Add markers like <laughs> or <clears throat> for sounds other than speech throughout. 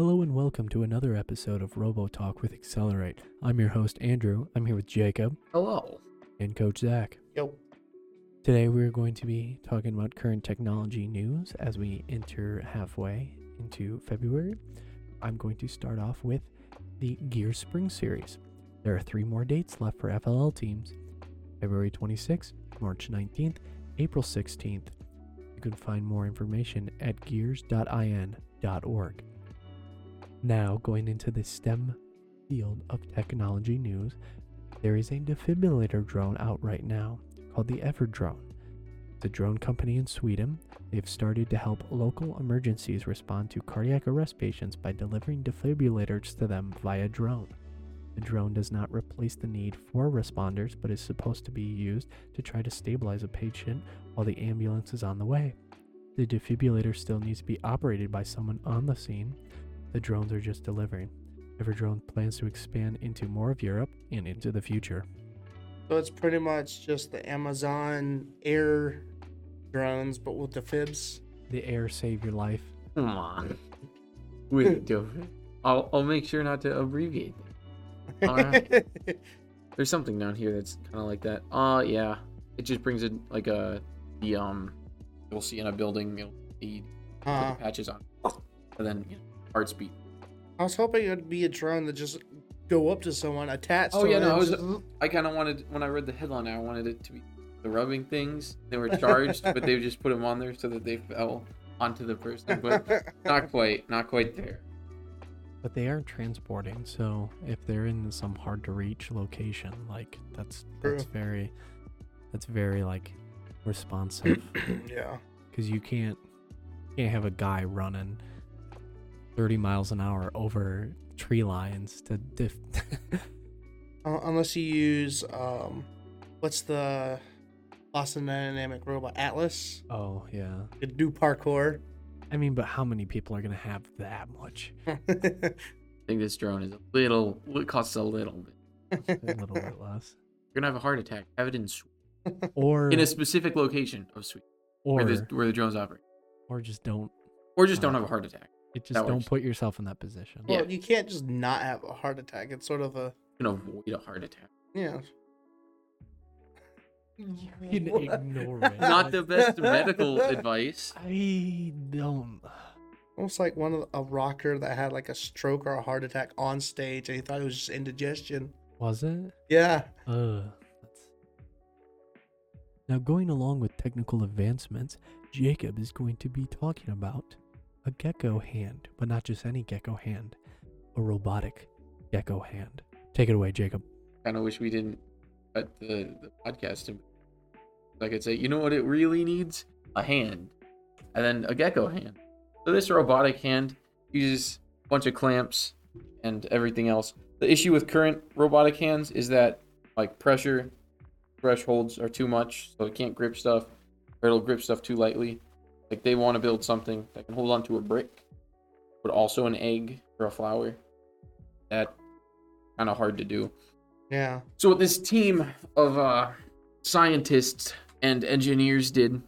Hello and welcome to another episode of Robo Talk with Accelerate. I'm your host Andrew. I'm here with Jacob Hello. and Coach Zach. Yo. Today we're going to be talking about current technology news as we enter halfway into February. I'm going to start off with the Gear Spring Series. There are three more dates left for FLL teams February 26th, March 19th, April 16th. You can find more information at gears.in.org. Now, going into the STEM field of technology news, there is a defibrillator drone out right now called the Everdrone. It's a drone company in Sweden. They've started to help local emergencies respond to cardiac arrest patients by delivering defibrillators to them via drone. The drone does not replace the need for responders, but is supposed to be used to try to stabilize a patient while the ambulance is on the way. The defibrillator still needs to be operated by someone on the scene. The drones are just delivering. Everdrone plans to expand into more of Europe and into the future. So it's pretty much just the Amazon air drones, but with the fibs. The air save your life. Come on. Wait, <laughs> do. I'll, I'll make sure not to abbreviate. Alright. <laughs> There's something down here that's kind of like that. Uh, yeah. It just brings in like a the um. You'll see in a building. You'll see uh, the patches on, and then you know, heart speed. I was hoping it would be a drone that just go up to someone attached. Oh to yeah, no, I was. just- I kind of wanted when I read the headline. I wanted it to be the rubbing things. They were charged, but they just put them on there so that they fell onto the person. But <laughs> not quite, not quite there. But they are transporting, so if they're in some hard to reach location, like that's that's True. very that's very like responsive <clears throat> yeah. because you can't can't have a guy running 30 miles an hour over tree lines to diff <laughs> Unless you use um, what's the Boston Dynamic robot Atlas? oh yeah You could do parkour. i mean but how many people are gonna have that much <laughs> I think this drone is a little. It costs a little bit. a little bit less You're gonna have a heart attack. Have it in Swe- or in a specific location of Sweden or where the where the drones operate, or just don't or just don't have a heart attack. It just That don't works. put yourself in that position Yeah. well, you can't just not have a heart attack. It's sort of a You can avoid a heart attack. yeah. you <laughs> can ignore it Not the best medical <laughs> advice. i don't Almost like one of the- a rocker that had like a stroke or a heart attack on stage, and he thought it was just indigestion. was it Yeah. Uh, that's... Now, going along with technical advancements, Jacob is going to be talking about a gecko hand, but not just any gecko hand, a robotic gecko hand. Take it away, Jacob. Kind of wish we didn't cut the, the podcast. I could say, you know what it really needs? A hand, and then a gecko hand. So this robotic hand uses a bunch of clamps and everything else. The issue with current robotic hands is that like pressure thresholds are too much, so it can't grip stuff, or it'll grip stuff too lightly. Like they want to build something that can hold onto a brick, but also an egg or a flower. That kind of hard to do. Yeah. So what this team of uh, scientists and engineers did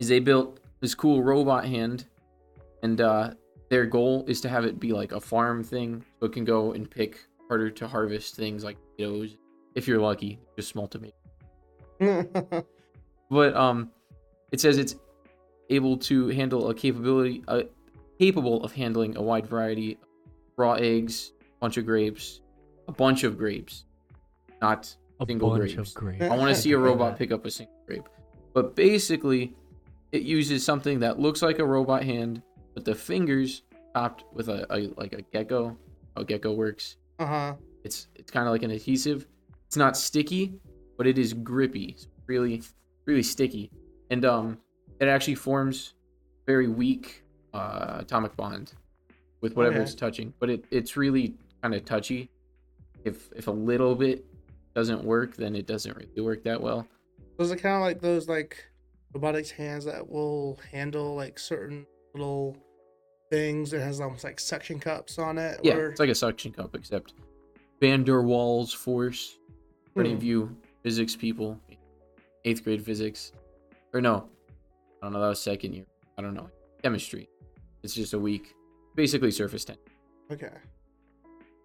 is they built this cool robot hand, and uh, their goal is to have it be like a farm thing, so it can go and pick harder to harvest things like potatoes, if you're lucky, just small tomatoes. <laughs> But um, it says it's able to handle a capability, uh, capable of handling a wide variety of raw eggs, a bunch of grapes, a bunch of grapes, not A Single bunch grapes. of grapes. I want to <laughs> see a robot pick up a single grape. But basically, it uses something that looks like a robot hand, but the fingers topped with a, a like a gecko. How gecko works. uh huh. It's it's kind of like an adhesive. It's not sticky, but it is grippy. It's really really sticky, and um, it actually forms very weak uh, atomic bond with whatever Okay. it's touching. But it it's really kind of touchy. If if a little bit doesn't work, then it doesn't really work that well. Was it kind of like those like robotics hands that will handle like certain little things? It has almost like suction cups on it. Yeah, or- it's like a suction cup, except Van der Waals force. For any Hmm. of you physics people, eighth grade physics, or no, I don't know. That was second year. I don't know chemistry. It's just a week. basically Surface 10, Okay.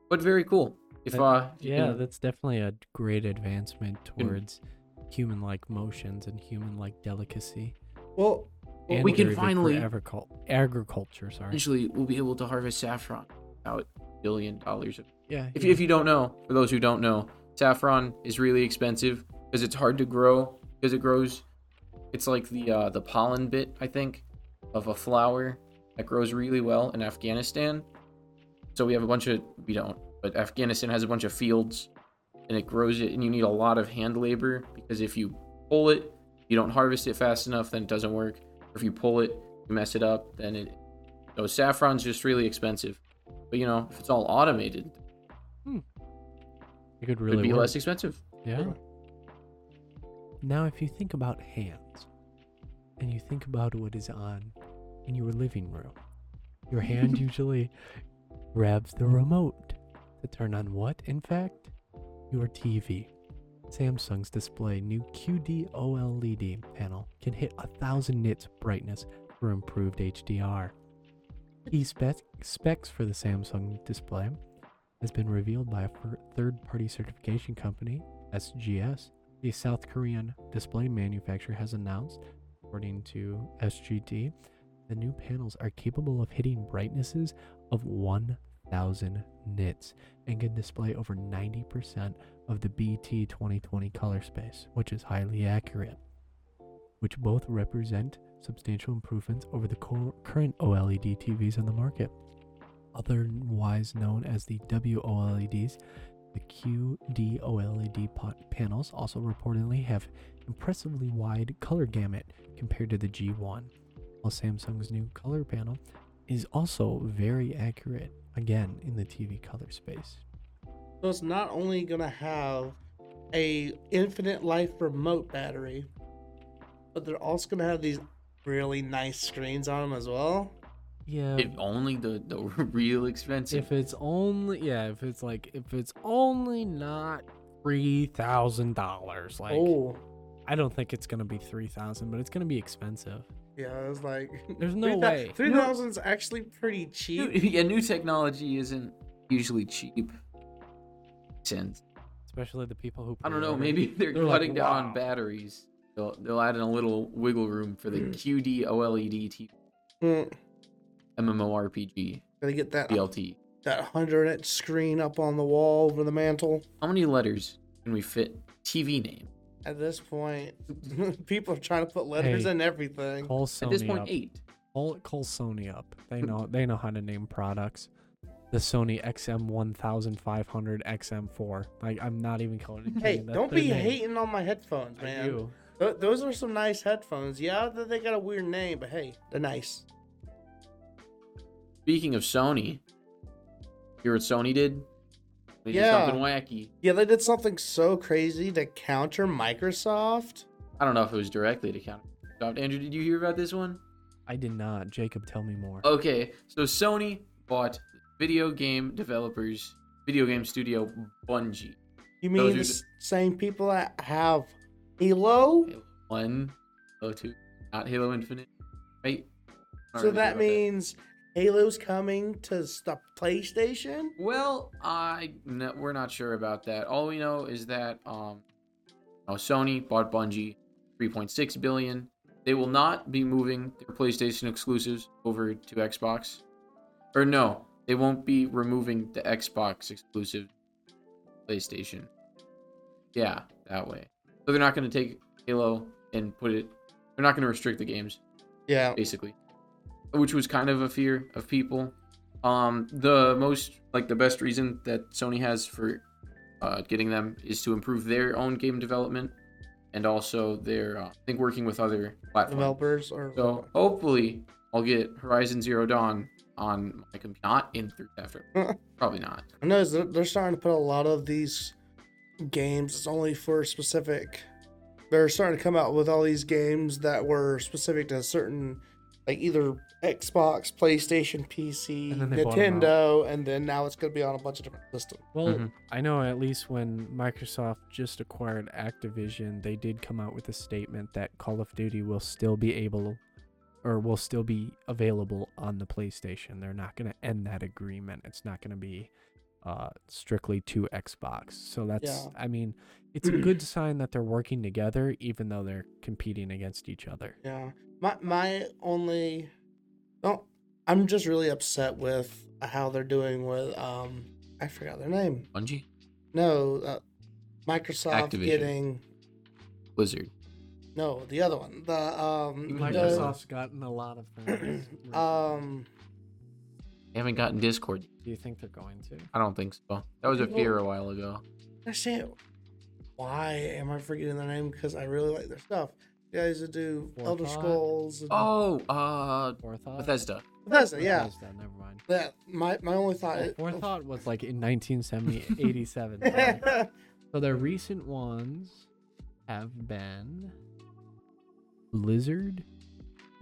but very cool. If But- uh, if Yeah, can- that's definitely a great advancement towards human-like motions and human-like delicacy. Well, And we can very big for finally- agricul- agriculture. Sorry. eventually we'll be able to harvest saffron without billion dollars. Of, Yeah. if yeah. if you don't know, for those who don't know, saffron is really expensive because it's hard to grow because it grows. It's like the uh, the pollen bit, I think, of a flower that grows really well in Afghanistan. So we have a bunch of we don't, but Afghanistan has a bunch of fields, and it grows it, and you need a lot of hand labor because if you pull it, you don't harvest it fast enough, then it doesn't work. Or if you pull it, you mess it up, then it. So saffron's just really expensive, but you know if it's all automated, it could really would be work. less expensive. Yeah. Now, if you think about hands, and you think about what is on in your living room, your hand <laughs> usually grabs the remote to turn on what, in fact? Your TV. Samsung's display new QD OLED panel can hit a thousand nits brightness for improved HDR. Key spec- specs for the Samsung display has been revealed by a third-party certification company, SGS. The South Korean display manufacturer has announced, according to SGD, the new panels are capable of hitting brightnesses of 1000 nits and can display over 90% of the BT 2020 color space, which is highly accurate, which both represent substantial improvements over the current OLED TVs on the market. Otherwise known as the WOLEDs, the QD OLED panels also reportedly have impressively wide color gamut compared to the G1, while Samsung's new color panel is also very accurate again in the TV color space. So it's not only gonna have a infinite life remote battery, but they're also gonna have these really nice screens on them as well. Yeah. If only the the <laughs> real expensive. if it's only yeah, if it's like if it's only not three thousand dollars, like oh, I don't think it's gonna be three thousand, but it's gonna be expensive. yeah, it's like <laughs> There's no way. Three thousand is actually pretty New- cheap. yeah, new technology isn't usually cheap. Since Especially the people who I don't know, maybe <laughs> they're, They're like, cutting down "Wow." on batteries. They'll they'll add in a little wiggle room for the QD OLED T Mm, MMORPG gotta get that BLT. that hundred inch screen up on the wall over the mantle. How many letters can we fit TV name? At this point, <laughs> people are trying to put letters Hey, in everything. Call Sony At this point, up. eight. Call, call Sony up. They know they know how to name products. The Sony XM1500 XM4. Like I'm not even calling it. Hey, don't be name. hating on my headphones, I man. do. Those are some nice headphones. Yeah, they got a weird name, but hey, they're nice. Speaking of Sony, hear what Sony did? They did Yeah. something wacky. Yeah, they did something so crazy to counter Microsoft. I don't know if it was directly to counter. Andrew, did you hear about this one? I did not. Jacob, tell me more. Okay, so Sony bought video game developers, video game studio Bungie. You mean the the- same people that have Halo? Halo 1, Halo 2, not Halo Infinite, right? So really sure that about means Halo's coming to the PlayStation? Well, I no, we're not sure about that. All we know is that um, oh, Sony bought Bungie, 3.6 billion. They will not be moving their PlayStation exclusives over to Xbox, or no, they won't be removing the Xbox exclusive PlayStation. Yeah, that way. So they're not going to take Halo and put it. They're not going to restrict the games Yeah. basically, which was kind of a fear of people. Um, the most like the best reason that Sony has for uh, getting them is to improve their own game development and also their uh, I think working with other platforms. Developers or So hopefully I'll get Horizon Zero Dawn on my computer, not in through after. <laughs> Probably not. I know they're, they're starting to put a lot of these games. It's only for specific. They're starting to come out with all these games that were specific to certain, like either Xbox, PlayStation, PC, And then they bought 'em Nintendo, and then now it's going to be on a bunch of different systems. Well, Mhm. I know at least when Microsoft just acquired Activision, they did come out with a statement that Call of Duty will still be able or will still be available on the PlayStation. They're not going to end that agreement. It's not going to be uh, strictly to Xbox. So that's, Yeah. I mean, it's a <clears throat> good sign that they're working together, even though they're competing against each other. Yeah. My my only oh, I'm just really upset with how they're doing with um I forgot their name. Bungie, No, uh, Microsoft Activision. getting Blizzard. no, the other one. The um Even the- Microsoft's gotten a lot of things. <clears throat> um They haven't gotten Discord. Do you think they're going to? I don't think so. That was a fear a while ago. I say why am I forgetting their name because I really like their stuff. You guys that do Elder Scrolls and Oh, uh, Forethought? Bethesda. Bethesda, yeah. Bethesda, never mind. That my my only thought Well, Forethought was like in 1970, <laughs> 87. so- So the recent ones have been Blizzard,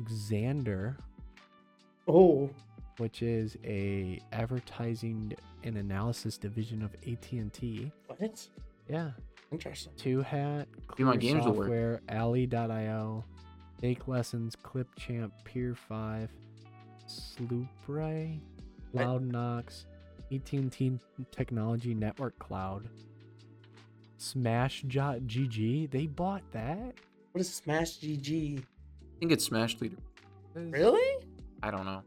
Xandr, oh, which is a advertising and analysis division of AT&T. what? Yeah. Interesting. Two Hat, Be my Clear games will work. Software, Ally.io, Fake Lessons, Clipchamp, Peer 5, Sloopray, Cloud Knox, AT&T Technology Network Cloud, Smash.gg. They bought that? What is Smash GG? I think it's Smash Leader. Really? I don't know.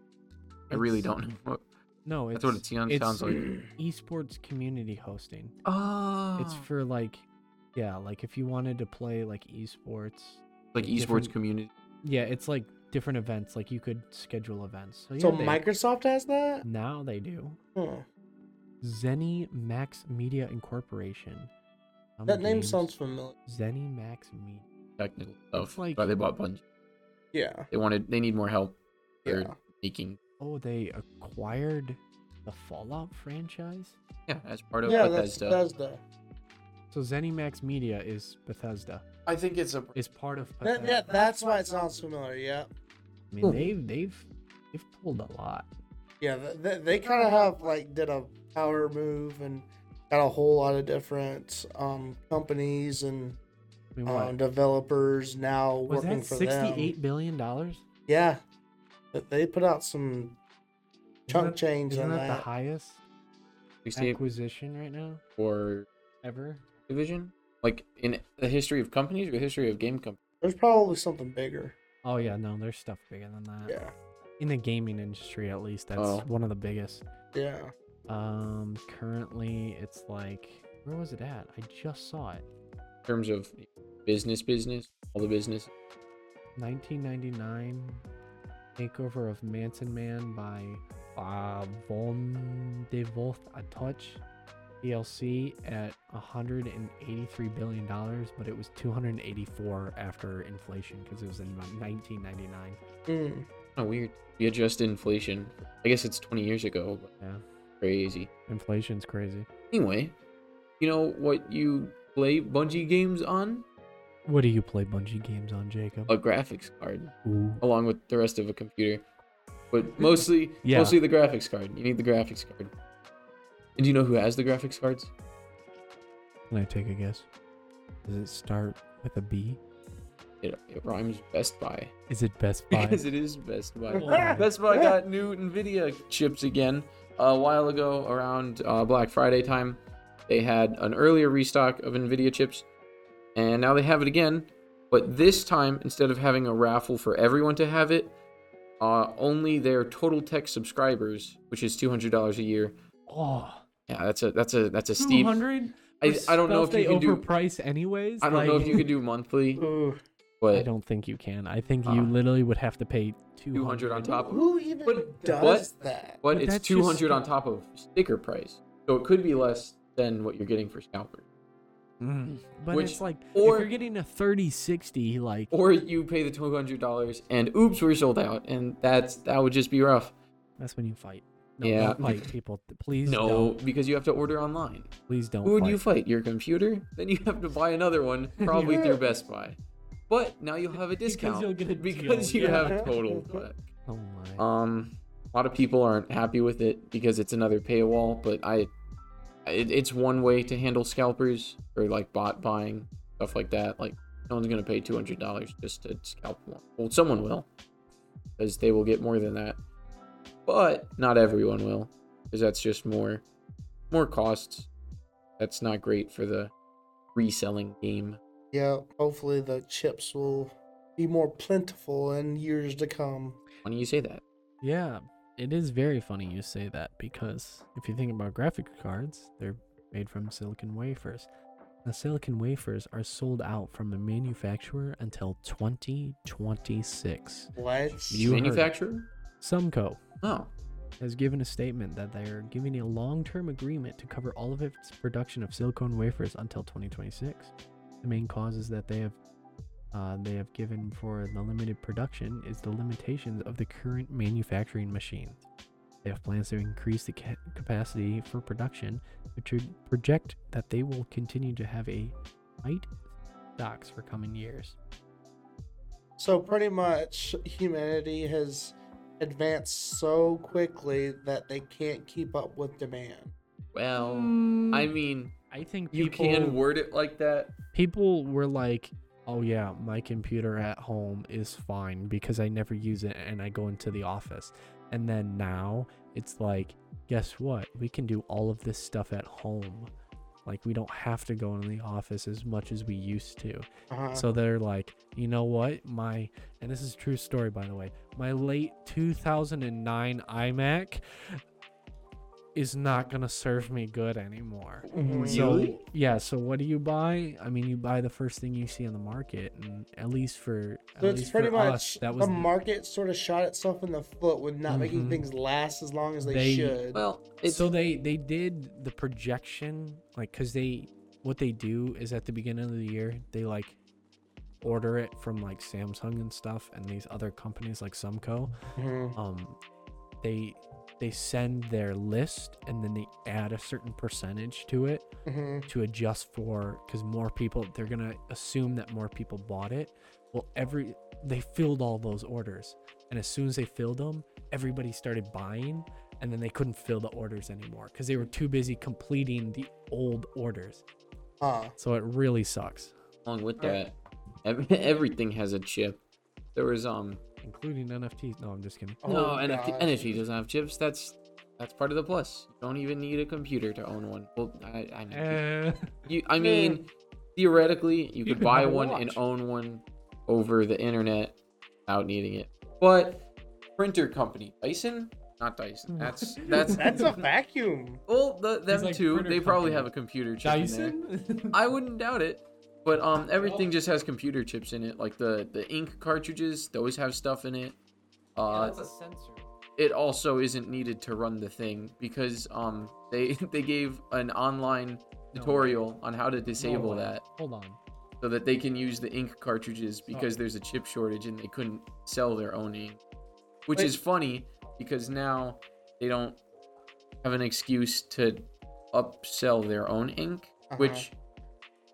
I really It's- don't know. <laughs> What- No, it's That's what it sounds, it's sounds like. esports community hosting. Oh, It's for like, yeah, like if you wanted to play like esports. like esports community. Yeah, it's like different events. Like you could schedule events. So, yeah, So they- Microsoft has that? now they do. Huh. ZeniMax Media Incorporation. Some That name games- sounds familiar. ZeniMax Media. Technical stuff. like- but they bought Bungie. Yeah. They wanted. They need more help. They're Yeah. making. Oh, they acquired the Fallout franchise. Yeah, as part of Yeah, that's Bethesda. Bethesda. So ZeniMax Media is Bethesda. I think it's a. Is part of That, Bethesda. yeah, that's why it sounds familiar. Yeah. I mean, they've they've they've pulled a lot. Yeah, they, they kind of have like did a power move and got a whole lot of different um companies and I mean, um, developers now was working that? for Sixty-eight them. billion dollars. Yeah, they put out some chunk change Isn't on that, that. the highest 68 acquisition right now for ever? Division. Like in the history of companies or the history of game companies. There's probably something bigger. Oh yeah, no, there's stuff bigger than that. Yeah, In the gaming industry, at least, that's Oh. one of the biggest. yeah. Um, currently it's like where was it at? I just saw it. In terms of business, business, all the business. 1999 takeover of Mannesmann by uh, Von de Wolf a Touch PLC at 183 billion dollars, but it was 284 after inflation because it was in 1999. Mm. Oh, weird. We adjusted inflation. I guess it's 20 years ago, but Yeah, crazy. inflation's crazy. Anyway, you know what you play Bungie games on? What do you play Bungie games on, Jacob? A graphics card, Ooh. along with the rest of a computer. But <laughs> mostly, Yeah. mostly the graphics card. You need the graphics card. And do you know who has the graphics cards? Can I take a guess? Does it start with a B? It, it rhymes Best Buy. Is it Best <laughs> Buy? Because it is Best Buy. My <laughs> Best Buy got new NVIDIA chips again a while ago around uh, Black Friday time. They had an earlier restock of NVIDIA chips, and now they have it again. But this time, instead of having a raffle for everyone to have it, uh, only their Total Tech subscribers, which is two hundred dollars a year. oh, Yeah, that's a that's a that's a steep. 200? I, I don't know if they you can do. overprice anyways. I don't know if you can do monthly, <laughs> but I don't think you can. I think you Uh, literally would have to pay 200, 200 on top of Who even But- does what? that? But, But it's that's just 200 on top of sticker price. So it could be less than what you're getting for scalper. Mm. But Which- it's like or- if you're getting a 3060 like Or you pay the $200 and oops, we're sold out. And that's that would just be rough. that's when you fight. No, Yeah. don't fight people. Please no, don't. because you have to order online. Please don't Who would fight. you fight? Your computer? Then you have to buy another one, <laughs> probably Yeah. through Best Buy. But now you'll have a <laughs> discount get a <laughs> because you yeah. have total. Oh my. Um, a lot of people aren't happy with it because it's another paywall, but I, it, it's one way to handle scalpers or like bot buying stuff like that. Like no one's gonna pay two hundred dollars just to scalp one. Well, someone will. because they will get more than that. But not everyone will, because that's just more more costs. That's not great for the reselling game. Yeah, hopefully the chips will be more plentiful in years to come. Why do you say that? Yeah, it is very funny you say that because if you think about graphic cards, they're made from silicon wafers. The silicon wafers are sold out from the manufacturer until 2026. What? You heard it. Manufacturer? Sumco Oh, has given a statement that they are giving a long-term agreement to cover all of its production of silicone wafers until 2026. The main causes that they have uh, they have given for the limited production is the limitations of the current manufacturing machines. They have plans to increase the ca- capacity for production, which would project that they will continue to have a tight stocks for coming years. So pretty much humanity has advanced so quickly that they can't keep up with demand. well, Mm, I mean, I think you can word it like that. people were like, "Oh yeah, my computer at home is fine because I never use it and I go into the office." And then now it's like, guess what? We can do all of this stuff at home. Like we don't have to go into the office as much as we used to. Uh-huh. So they're like, you know what? My and this is a true story by the way. My late 2009 iMac is not gonna serve me good anymore. Mhm. So yeah, so what do you buy? I mean, you buy the first thing you see on the market, and at least for at it's least pretty for much us, that the was the- market sort of shot itself in the foot with not making Mhm. things last as long as they, They- should. Well, it's so they they did the projection like because they what they do is at the beginning of the year they like order it from like Samsung and stuff and these other companies like Sumco. Mhm. um they they send their list and then they add a certain percentage to it Mhm. to adjust for because more people they're gonna assume that more people bought it well every they filled all those orders and as soon as they filled them everybody started buying and then they couldn't fill the orders anymore because they were too busy completing the old orders Huh. so it really sucks along with Alright. that, ev- <laughs> everything has a chip. There was um including nfts no i'm just kidding Oh, no NFT. NFT doesn't have chips. That's that's part of the plus. You don't even need a computer to own one. Well, I I, mean, Eh, you, I <laughs> mean theoretically you, could could buy buy a one and own one over the internet without needing it. But printer company Dyson, not Dyson. <laughs> That's that's That's a <laughs> vacuum. well the, them like too. They probably company. have a computer chip in there. dyson I wouldn't doubt it. But um, everything just has computer chips in it. Like the the ink cartridges, those have stuff in it. Uh, a sensor it also isn't needed to run the thing because um they <laughs> they gave an online No tutorial on how to disable way. that hold on so that they can use the ink cartridges because there's a chip shortage and they couldn't sell their own ink. Which Wait. is funny because now they don't have an excuse to upsell their own ink, Uh-huh. which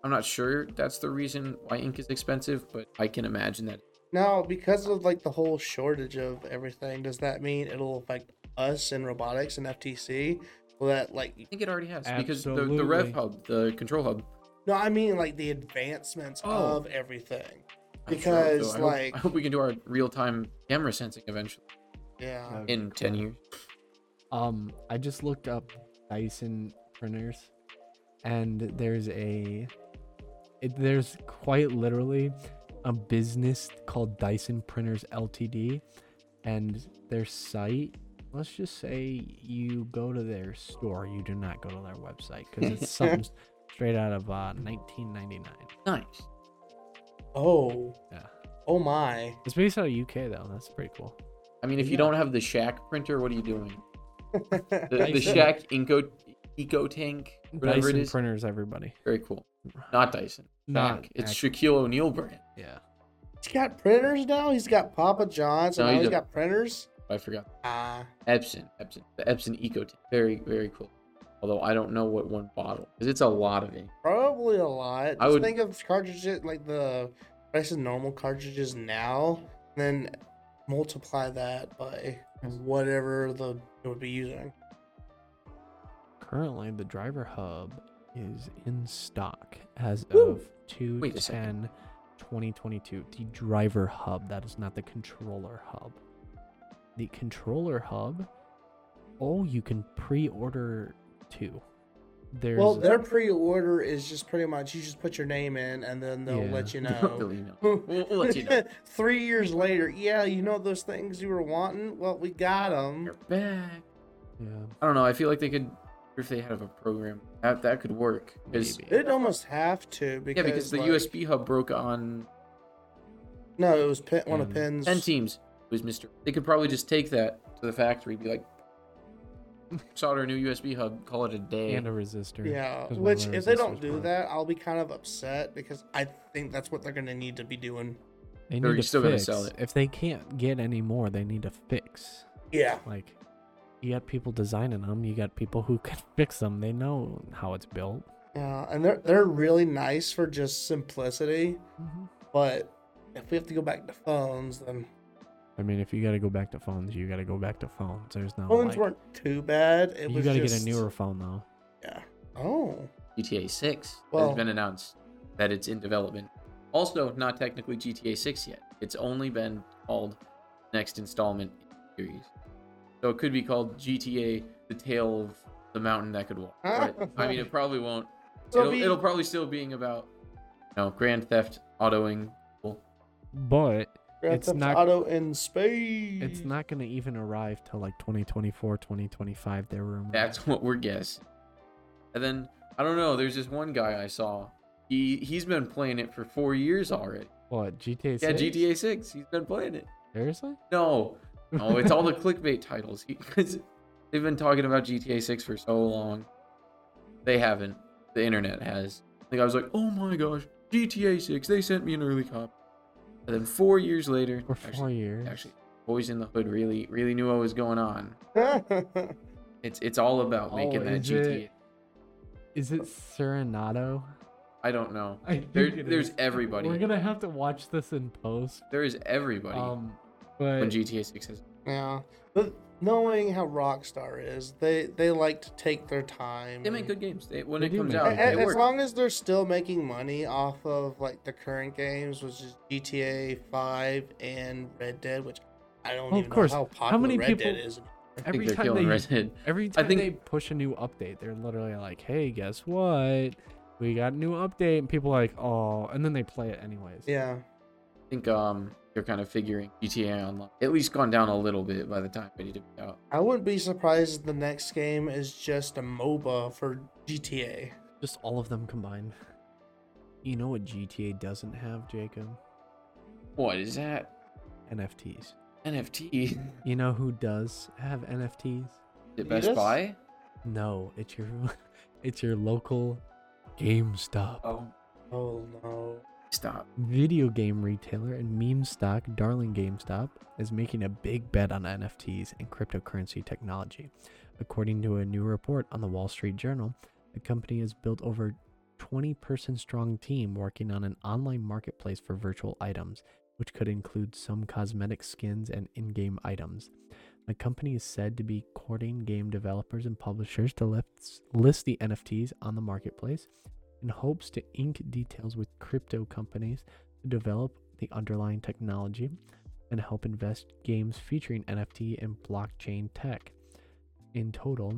I'm not sure that's the reason why ink is expensive, but I can imagine that. Now, because of like the whole shortage of everything, does that mean it'll affect us in robotics and FTC? Will that like I think it already has because the, the Rev Hub, the control hub, no? I mean like the advancements Oh. of everything. I'm sure it will. Because I hope- like I hope we can do our real time camera sensing eventually yeah, in 10 years. Um, I just looked up Dyson printers, and there's a, it, there's quite literally a business called Dyson Printers Ltd, and their site. Let's just say you go to their store. You do not go to their website because it's <laughs> something straight out of uh, 1999. Nice. oh Yeah, oh my. it's based out of UK though. That's pretty cool. I mean, if you don't have the Shack printer, what are you doing? <laughs> The, the Shack Eco Eco Tank, whatever Dyson it is. printers, everybody. Very cool. Not Dyson. Not Shack. It's actually- Shaquille O'Neal brand. Yeah. He's got printers now. He's got Papa John's, and No, now he he's doesn't. got printers. I forgot. Ah, Epson. Epson. The Epson EcoTank. Very very cool. Although I don't know what one bottle because it's a lot of ink. probably a lot. Just I would- think of cartridges like the price of normal cartridges now, then multiply that by whatever the it would be using. Currently, the driver hub is in stock as Woo! of 2 Wait 10 2022. The driver hub, that is not the controller hub. the controller hub. Oh, you can pre-order two. There's well, their pre-order is just pretty much you just put your name in and then they'll Yeah. let you <laughs> They'll know. email. We'll, we'll let you know. <laughs> Three years later, yeah, you know those things you were wanting. Well, we got them. You're back. yeah, I don't know. I feel like they could, if they had a program, that that could work. 'Cause- maybe. They'd almost have to because yeah, because because the like- USB hub broke on No, it was Pin, one of Pin's. ten teams. It was Mister. They could probably just take that to the factory, be like, <laughs> solder a new USB hub, call it a day. and a resistor. Yeah, which the if they don't do broke. that, I'll be kind of upset because I think that's what they're gonna need to be doing. they They're need to still gonna sell it. If they can't get any more, they need to fix. Yeah, Like, you got people designing them. You got people who <laughs> can fix them. They know how it's built. yeah, and they're they're really nice for just simplicity. Mm-hmm. But if we have to go back to phones, then I mean, if you got to go back to phones, you got to go back to phones. There's no phones like, weren't too bad. It you got to just, get a newer phone though. Yeah. Oh. GTA 6 Well- has been announced that it's in development. Also, not technically GTA 6 yet. It's only been called next installment in the series. So it could be called GTA: The Tale of the Mountain That Could Walk. But, I mean, it <laughs> probably won't. So it'll, be- it'll probably still being about, you know, Grand Theft Autoing. But Grand it's Theft not- Auto in space. it's not going to even arrive till like 2024, 2025. There were That's what we're guessing. And then I don't know. There's this one guy I saw. He he's been playing it for four years already. what GTA. 6? Yeah, GTA 6. He's been playing it. Seriously? No, no, it's all the clickbait titles. Because they've been talking about GTA 6 for so long. They haven't. The internet has. I I was like, oh my gosh, GTA 6. They sent me an early copy. And then four years later, For four actually, years. actually, boys in the hood really, really knew what was going on. <laughs> It's it's all about Oh, making that is GTA. it- Is it Serenado? I don't know. I There, there's is. everybody. We're gonna have to watch this in post. There is everybody Um, when GTA 6 has. yeah. But knowing how Rockstar is, they they like to take their time. They make good games. They, when They it comes out, good A- they as work. long as they're still making money off of like the current games, which is GTA Five and Red Dead, which I don't Oh, even of course. know how popular How many Red people- Dead is. I think every they're time they Red Dead. every time think- they push a new update, they're literally like, "Hey, guess what? We got a new update," and people are like, "Oh," and then they play it anyways. Yeah. I think um they're kind of figuring GTA Online at least gone down a little bit by the time ready to be out. I wouldn't be surprised if the next game is just a MOBA for GTA. Just all of them combined. You know what GTA doesn't have, Jacob? What is that? NFTs. NFT? You know who does have NFTs? Is it Best Adidas? Buy? No, it's your <laughs> it's your local GameStop. Oh, Oh no. Stop. Video game retailer and meme stock darling GameStop is making a big bet on NFTs and cryptocurrency technology. According to a new report on the Wall Street Journal, the company has built over 20 person strong team working on an online marketplace for virtual items, which could include some cosmetic skins and in game items. The company is said to be courting game developers and publishers to list the NFTs on the marketplace in hopes to ink details with crypto companies to develop the underlying technology and help invest games featuring NFT and blockchain tech. In total,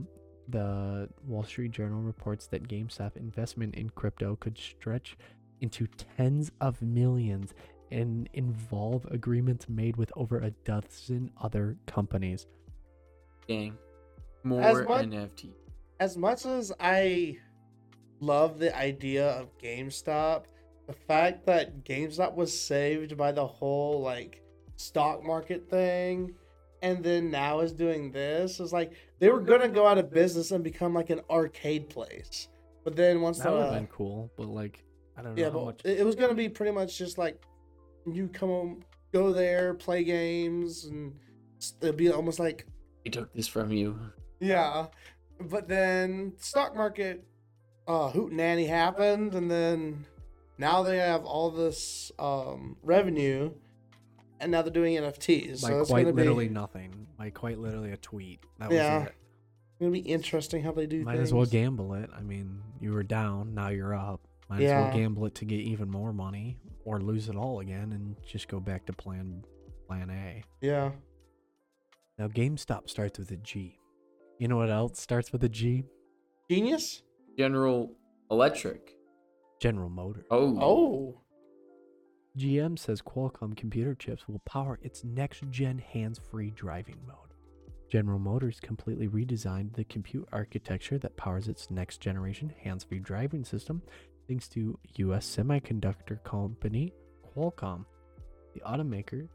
the Wall Street Journal reports that GameStop investment in crypto could stretch into tens of millions and involve agreements made with over a dozen other companies. Dang. More much- NFT. As much as I love the idea of GameStop, the fact that GameStop was saved by the whole like stock market thing and then now is doing this is like they were gonna go out of business and become like an arcade place. But then once That would have the- uh, been cool, but like, I don't know yeah, how but much. it it was gonna be pretty much just like you come home, go there, play games, and s- it'd be almost like He took this from you. yeah. But then stock market, uh, hoot nanny happened, and then now they have all this um revenue, and now they're doing NFTs. Like so it's quite literally be nothing. Like quite literally a tweet. That Yeah. was it. gonna be interesting how they do. Might as well gamble it. I mean, you were down, now you're up. Might as well gamble it to get even more money, or lose it all again and just go back to plan plan A. Yeah. Now, GameStop starts with a G. You know what else starts with a G? Genius? General Electric. General Motors. Oh. Oh. GM says Qualcomm computer chips will power its next gen hands free driving mode. General Motors completely redesigned the compute architecture that powers its next generation hands free driving system thanks to US semiconductor company Qualcomm. The automaker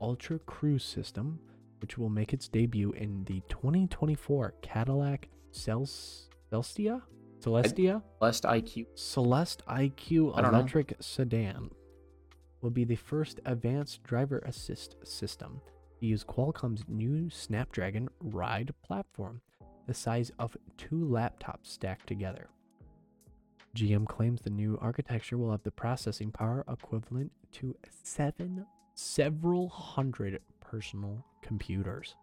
Ultra Cruise system, which will make its debut in the 2024 Cadillac Cels- Celestia? Celestia? Lest IQ. Celeste IQ don't know. electric sedan will be the first advanced driver assist system to use Qualcomm's new Snapdragon Ride platform, the size of two laptops stacked together. GM claims the new architecture will have the processing power equivalent to seven several hundred personal computers.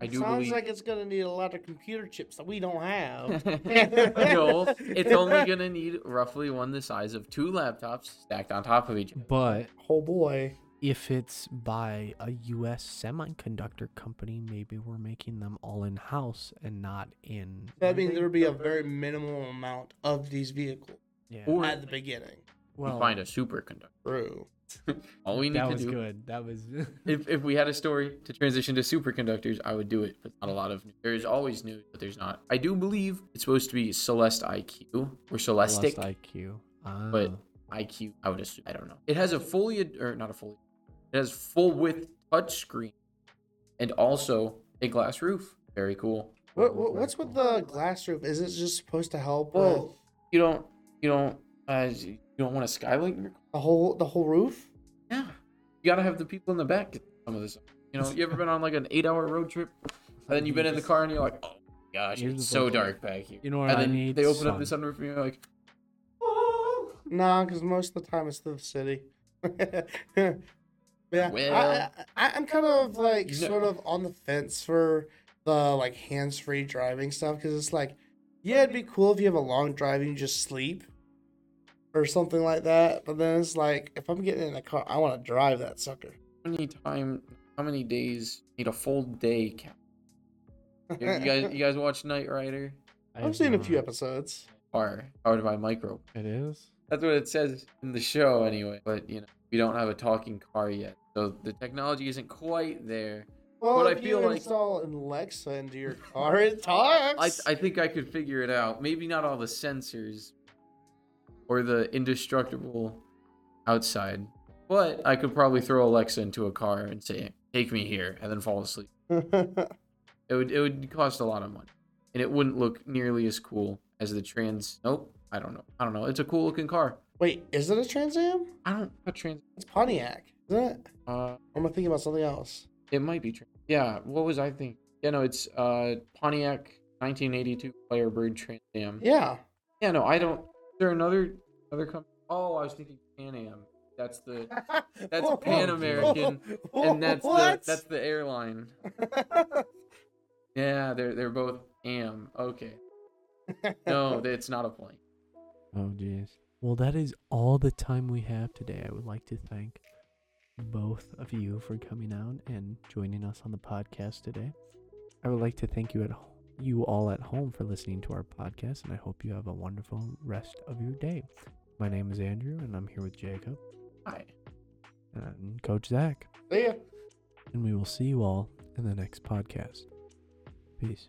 I do Sounds believe. like it's gonna need a lot of computer chips that we don't have. <laughs> no, it's only <laughs> gonna need roughly one the size of two laptops stacked on top of each other. But Oh boy. if it's by a US semiconductor company, maybe we're making them all in house and not in. That means there would be a very minimal amount of these vehicles Yeah. Or- at the beginning. we find a superconductor. True. <laughs> All we need that to was good. That was. <laughs> If if we had a story to transition to superconductors, I would do it. But not a lot of news. There's always news, but there's not. I do believe it's supposed to be Celeste IQ or Celestic, Celeste IQ. Ah. but IQ. I would assume. I don't know. It has a fully ad- or not a fully. It has full width touchscreen, and also a glass roof. Very cool. What, what what's with the glass roof? Is it just supposed to help with you don't you don't uh you don't want a skylight in your the whole the whole roof? Yeah. You gotta have the people in the back get some of this. You know, you ever been on like an eight hour road trip? And then you've been in the car and you're like, oh my gosh, You're it's so like, dark back here. You know what and I then need? they open up the Sun. sunroof and you're like, oh. Nah, because most of the time it's the city. <laughs> yeah, Well- I, I, I'm kind of like No. sort of on the fence for the like hands-free driving stuff because it's like, yeah, it'd be cool if you have a long drive and you just sleep or something like that. But then it's like, if I'm getting in a car, I want to drive that sucker. how many time, how many days need a full day count? You, you guys, you guys <laughs> watch Knight Rider? I I've have seen a few episodes. Or powered by Micro? It is. That's what it says in the show anyway. But you know, we don't have a talking car yet, so the technology isn't quite there. Well, But I if feel you like- install an Alexa into your car, it talks. I, I think I could figure it out. Maybe not all the sensors or the indestructible outside, but I could probably throw Alexa into a car and say, "Take me here," and then fall asleep. <laughs> It would it would cost a lot of money, and it wouldn't look nearly as cool as the Trans. Nope, I don't know. I don't know. It's a cool looking car. Wait, is it a Trans Am? I don't a Trans. It's Pontiac, isn't it? Uh, Or am I thinking about something else? it might be Trans. Yeah. What was I thinking? Yeah, no, it's uh Pontiac 1982 Firebird Trans Am. Yeah. Yeah, no, I don't. Is there another other company? Oh, I was thinking Pan Am. That's the <laughs> that's Pan American, <laughs> and that's the that's the airline. <laughs> Yeah, they're they're both Am. Okay, no, it's not a plane. Oh, jeez. Well, that is all the time we have today. I would like to thank both of you for coming out and joining us on the podcast today. I would like to thank you at ho- you all at home for listening to our podcast, and I hope you have a wonderful rest of your day. My name is Andrew, and I'm here with Jacob Hi. and Coach Zach, See ya. and we will see you all in the next podcast. Peace.